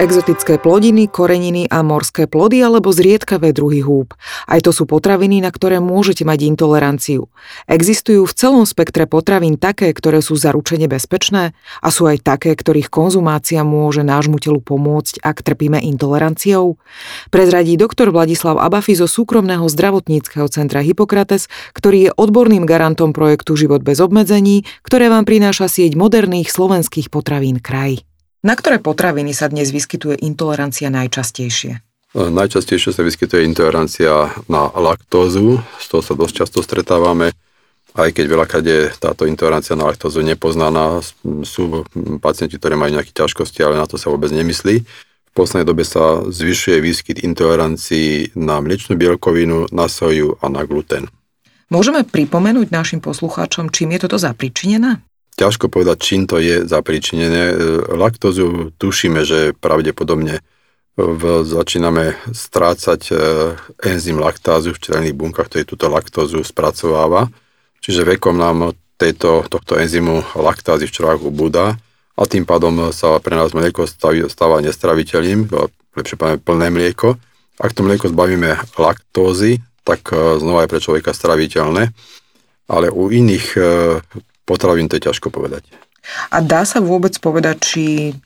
Exotické plodiny, koreniny a morské plody alebo zriedkavé druhy húb. Aj to sú potraviny, na ktoré môžete mať intoleranciu. Existujú v celom spektre potravín také, ktoré sú zaručene bezpečné a sú aj také, ktorých konzumácia môže nášmu telu pomôcť, ak trpíme intoleranciou. Prezradí doktor Vladislav Abafi zo súkromného zdravotníckého centra Hippokrates, ktorý je odborným garantom projektu Život bez obmedzení, ktoré vám prináša sieť moderných slovenských potravín kraj. Na ktoré potraviny sa dnes vyskytuje intolerancia najčastejšie? E, najčastejšie sa vyskytuje intolerancia na laktózu, z toho sa dosť často stretávame, aj keď veľakade táto intolerancia na laktózu nepoznaná. Sú pacienti, ktorí majú nejaké ťažkosti, ale na to sa vôbec nemyslí. V poslednej dobe sa zvyšuje výskyt intolerancií na mliečnú bielkovinu, na soju a na gluten. Môžeme pripomenúť našim poslucháčom, čím je toto zapričinené? Ťažko povedať, čím to je zapričinené. Laktózu tušíme, že pravdepodobne v, začíname strácať e, enzym laktázu v črevných bunkách, ktorý túto laktózu spracováva. Čiže vekom nám tejto, tohto enzymu laktázy v črevách ubúda a tým pádom sa pre nás mlieko stáva nestraviteľným, lepšie povedať plné mlieko. Ak to mlieko zbavíme laktózy, tak e, znova je pre človeka straviteľné, ale u iných e, potravín to je ťažko povedať. A dá sa vôbec povedať, či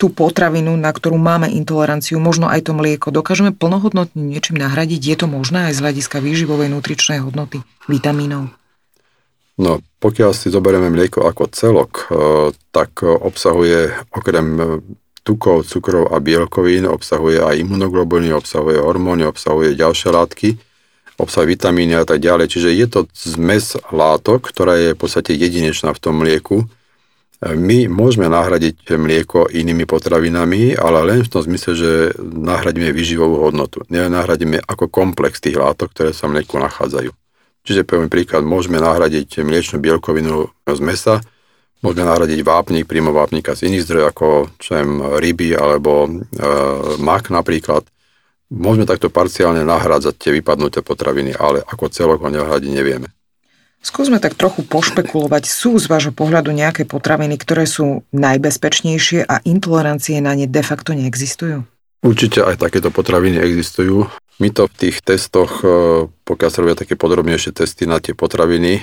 tú potravinu, na ktorú máme intoleranciu, možno aj to mlieko, dokážeme plnohodnotne niečím nahradiť? Je to možné aj z hľadiska výživovej nutričnej hodnoty vitamínov? No, pokiaľ si zoberieme mlieko ako celok, eh, tak obsahuje okrem eh, tukov, cukrov a bielkovín, obsahuje aj imunoglobuliny, obsahuje hormóny, obsahuje ďalšie látky obsah vitamíny a tak ďalej. Čiže je to zmes látok, ktorá je v podstate jedinečná v tom mlieku. My môžeme nahradiť mlieko inými potravinami, ale len v tom zmysle, že nahradíme výživovú hodnotu. Nenahradíme ako komplex tých látok, ktoré sa v mlieku nachádzajú. Čiže poviem príklad, môžeme nahradiť mliečnú bielkovinu z mesa, môžeme nahradiť vápnik, príjmo vápnika z iných zdrojov, ako čo ryby alebo e, mak napríklad. Môžeme takto parciálne nahrádzať tie vypadnuté potraviny, ale ako celok ho nahradiť nevieme. Skúsme tak trochu pošpekulovať. Sú z vášho pohľadu nejaké potraviny, ktoré sú najbezpečnejšie a intolerancie na ne de facto neexistujú? Určite aj takéto potraviny existujú. My to v tých testoch, e, pokiaľ sa robia také podrobnejšie testy na tie potraviny, e,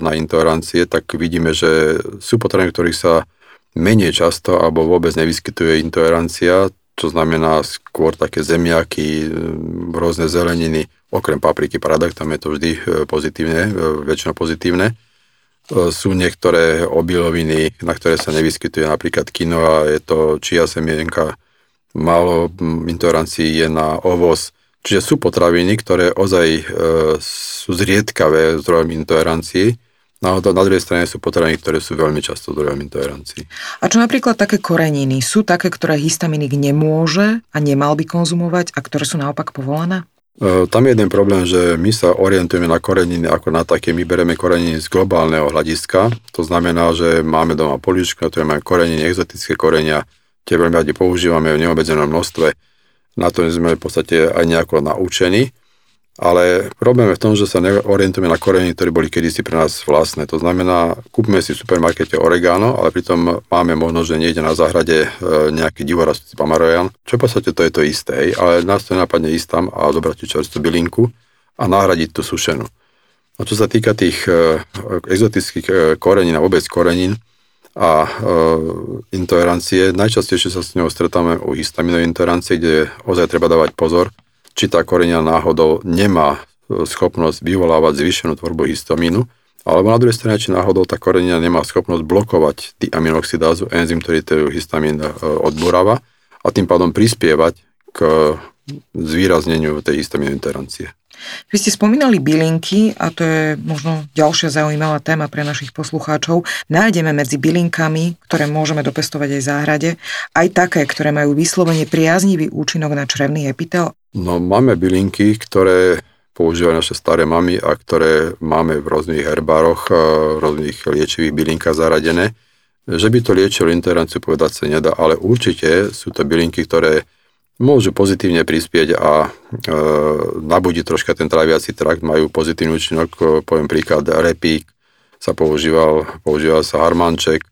na intolerancie, tak vidíme, že sú potraviny, ktorých sa menej často alebo vôbec nevyskytuje intolerancia čo znamená skôr také zemiaky, rôzne zeleniny, okrem papriky, paradak, tam je to vždy e, pozitívne, e, väčšinou pozitívne. Sú niektoré obiloviny, na ktoré sa nevyskytuje napríklad kino a je to čia semienka, málo intolerancií je na ovoz, čiže sú potraviny, ktoré ozaj sú zriedkavé zdrojom intolerancií, No a na druhej strane sú potraviny, ktoré sú veľmi často zdrojom intolerancií. A čo napríklad také koreniny? Sú také, ktoré histaminik nemôže a nemal by konzumovať a ktoré sú naopak povolené? E, tam je jeden problém, že my sa orientujeme na koreniny ako na také, my bereme koreniny z globálneho hľadiska. To znamená, že máme doma poličku, ktoré máme koreniny, exotické korenia, tie veľmi radi používame v neobmedzenom množstve. Na to sme v podstate aj nejako naučení. Ale problém je v tom, že sa neorientujeme na koreny, ktoré boli kedysi pre nás vlastné. To znamená, kúpme si v supermarkete oregano, ale pritom máme možnosť, že niekde na záhrade e, nejaký divorastúci pamarojan, čo v podstate to je to isté, ale nás to napadne ísť tam a zobrať tú čerstvú bylinku a nahradiť tú sušenú. A čo sa týka tých e, exotických e, korenín a vôbec korenín a intolerancie, najčastejšie sa s ňou stretáme u histaminovej intolerancie, kde ozaj treba dávať pozor, či tá korenia náhodou nemá e, schopnosť vyvolávať zvýšenú tvorbu histamínu, alebo na druhej strane, či náhodou tá korenia nemá schopnosť blokovať diaminoxidázu, enzym, ktorý ten histamín e, odboráva a tým pádom prispievať k zvýrazneniu tej histamínovej interancie. Vy ste spomínali bylinky a to je možno ďalšia zaujímavá téma pre našich poslucháčov. Nájdeme medzi bylinkami, ktoré môžeme dopestovať aj v záhrade, aj také, ktoré majú vyslovene priaznivý účinok na črevný epitel. No máme bylinky, ktoré používajú naše staré mamy a ktoré máme v rôznych herbároch, v rôznych liečivých bylinkách zaradené. Že by to liečilo intoleranciu povedať sa nedá, ale určite sú to bylinky, ktoré môžu pozitívne prispieť a e, nabudiť troška ten tráviaci trakt, majú pozitívny účinok, poviem príklad repík, sa používal, používal sa harmanček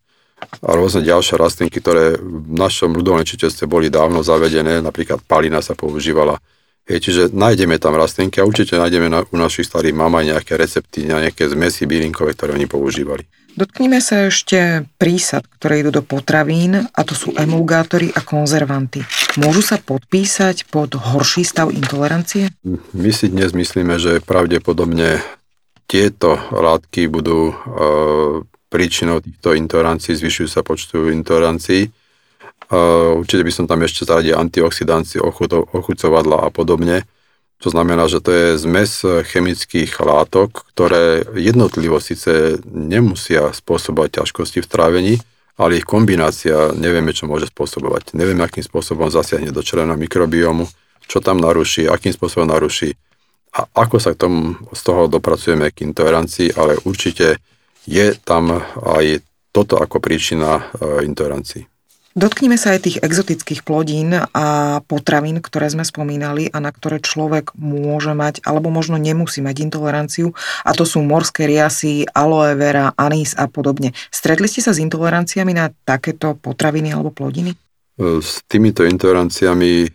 a rôzne ďalšie rastlinky, ktoré v našom ľudovom liečiteľstve boli dávno zavedené, napríklad palina sa používala. Hej, čiže nájdeme tam rastlinky a určite nájdeme na, u našich starých mám aj nejaké recepty, nejaké zmesy bylinkové, ktoré oni používali. Dotknime sa ešte prísad, ktoré idú do potravín a to sú emulgátory a konzervanty. Môžu sa podpísať pod horší stav intolerancie? My si dnes myslíme, že pravdepodobne tieto látky budú e, príčinou týchto intolerancií, zvyšujú sa počtu intolerancií. E, určite by som tam ešte zaradil antioxidanci, ochucovadla a podobne to znamená, že to je zmes chemických látok, ktoré jednotlivo síce nemusia spôsobovať ťažkosti v trávení, ale ich kombinácia nevieme, čo môže spôsobovať. Nevieme, akým spôsobom zasiahne do črevna mikrobiomu, čo tam naruší, akým spôsobom naruší a ako sa k tomu, z toho dopracujeme k intolerancii, ale určite je tam aj toto ako príčina e, intolerancii. Dotknime sa aj tých exotických plodín a potravín, ktoré sme spomínali a na ktoré človek môže mať alebo možno nemusí mať intoleranciu a to sú morské riasy, aloe vera, anís a podobne. Stretli ste sa s intoleranciami na takéto potraviny alebo plodiny? E, s týmito intoleranciami e,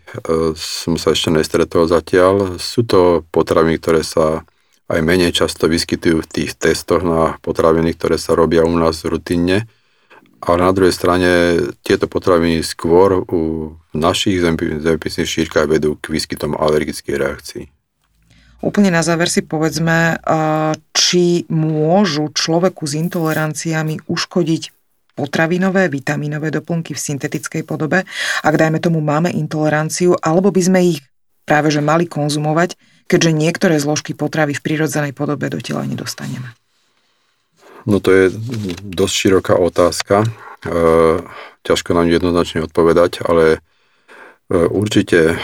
som sa ešte nestretol zatiaľ. Sú to potraviny, ktoré sa aj menej často vyskytujú v tých testoch na potraviny, ktoré sa robia u nás rutinne ale na druhej strane tieto potraviny skôr u našich zemepisných šírkach vedú k výskytom alergických reakcií. Úplne na záver si povedzme, či môžu človeku s intoleranciami uškodiť potravinové, vitamínové doplnky v syntetickej podobe, ak dajme tomu máme intoleranciu, alebo by sme ich práve že mali konzumovať, keďže niektoré zložky potravy v prirodzenej podobe do tela nedostaneme. No to je dosť široká otázka. E, ťažko nám jednoznačne odpovedať, ale e, určite e,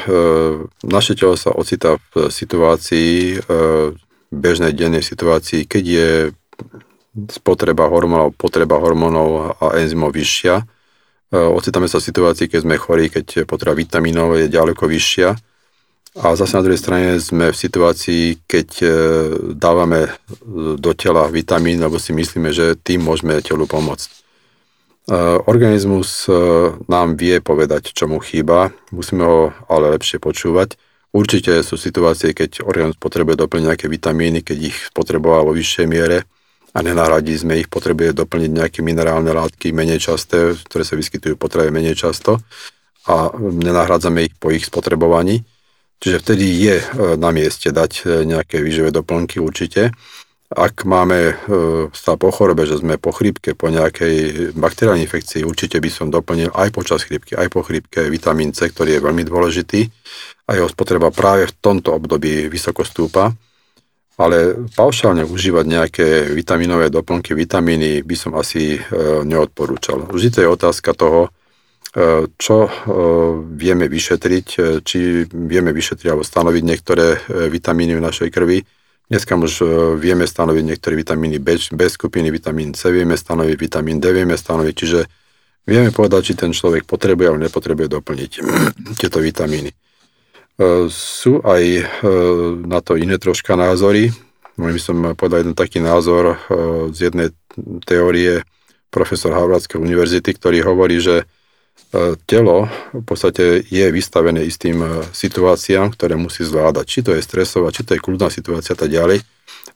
naše telo sa ocitá v situácii, bežnej dennej situácii, keď je spotreba hormónov, potreba hormónov a enzymov vyššia. Ocitáme sa v situácii, keď sme chorí, keď potreba vitamínov je ďaleko vyššia a zase na druhej strane sme v situácii, keď e, dávame e, do tela vitamín, lebo si myslíme, že tým môžeme telu pomôcť. E, organizmus nám vie povedať, čo mu chýba, musíme ho ale lepšie počúvať. Určite sú situácie, keď organizmus potrebuje doplniť nejaké vitamíny, keď ich potreboval vo vyššej miere a nenahradí sme ich, potrebuje doplniť nejaké minerálne látky menej časté, ktoré sa vyskytujú v potrebe menej často a nenahrádzame ich po ich spotrebovaní Čiže vtedy je e, na mieste dať e, nejaké výživé doplnky určite. Ak máme e, stav po chorobe, že sme po chrípke, po nejakej bakteriálnej infekcii, určite by som doplnil aj počas chrípky, aj po chrípke vitamín C, ktorý je veľmi dôležitý a jeho spotreba práve v tomto období vysoko stúpa. Ale paušálne užívať nejaké vitamínové doplnky, vitamíny by som asi neodporúčal. Vždy to je otázka toho, čo e, vieme vyšetriť, e, či vieme vyšetriť alebo stanoviť niektoré e, vitamíny v našej krvi. Dneska už vieme stanoviť niektoré vitamíny B, B skupiny, vitamín C vieme stanoviť, vitamín D vieme stanoviť, čiže vieme povedať, či ten človek potrebuje alebo nepotrebuje doplniť tieto vitamíny. Sú aj na to iné troška názory. By som povedal jeden taký názor z jednej teórie profesor Harvardskej univerzity, ktorý hovorí, že E, telo v podstate je vystavené istým e, situáciám, ktoré musí zvládať. Či to je stresová, či to je kľudná situácia a tak ďalej.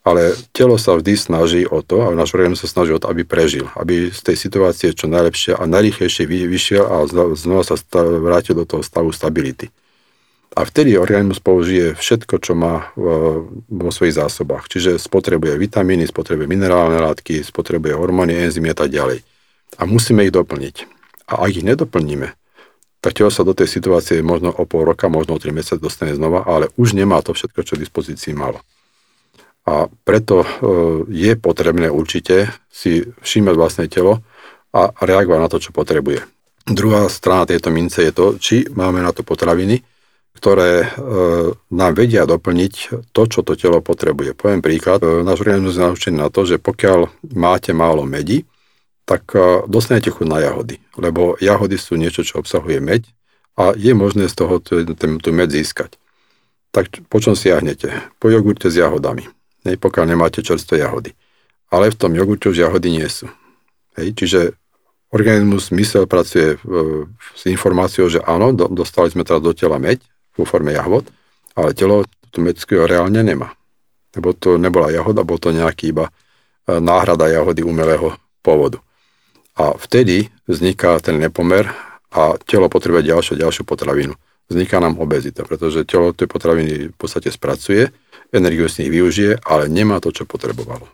Ale telo sa vždy snaží o to, a náš organizmus sa snaží o to, aby prežil. Aby z tej situácie čo najlepšie a najrychlejšie vyšiel a znova sa vrátil do toho stavu stability. A vtedy organizmus použije všetko, čo má e, vo svojich zásobách. Čiže spotrebuje vitamíny, spotrebuje minerálne látky, spotrebuje hormóny, enzymy a tak ďalej. A musíme ich doplniť. A ak ich nedoplníme, tak telo sa do tej situácie možno o pol roka, možno o 3 mesiace dostane znova, ale už nemá to všetko, čo v dispozícii malo. A preto e, je potrebné určite si všímať vlastné telo a reagovať na to, čo potrebuje. Druhá strana tejto mince je to, či máme na to potraviny, ktoré e, nám vedia doplniť to, čo to telo potrebuje. Poviem príklad, e, náš organizmus je naučený na to, že pokiaľ máte málo medi, tak e, dostanete chuť na jahody, lebo jahody sú niečo, čo obsahuje meď a je možné z toho tú med získať. Tak po čom siahnete? Po jogurte s jahodami, ne, pokiaľ nemáte čerstvé jahody. ale v tom jogurte už jahody nie sú. Hej, čiže organizmus, mysel pracuje s informáciou, že áno, do, dostali sme teraz do tela meď vo forme jahod, ale telo tú meďskú reálne nemá. Lebo to nebola jahoda, bol to nejaký iba e, náhrada jahody umelého pôvodu. A vtedy vzniká ten nepomer a telo potrebuje ďalšiu ďalšiu potravinu. Vzniká nám obezita, pretože telo tie potraviny v podstate spracuje, energiu z nich využije, ale nemá to, čo potrebovalo.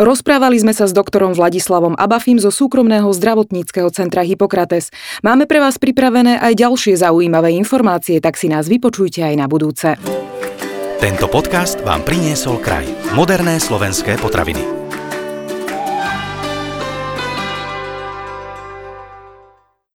Rozprávali sme sa s doktorom Vladislavom Abafim zo súkromného zdravotníckého centra Hippokrates. Máme pre vás pripravené aj ďalšie zaujímavé informácie, tak si nás vypočujte aj na budúce. Tento podcast vám priniesol kraj. Moderné slovenské potraviny.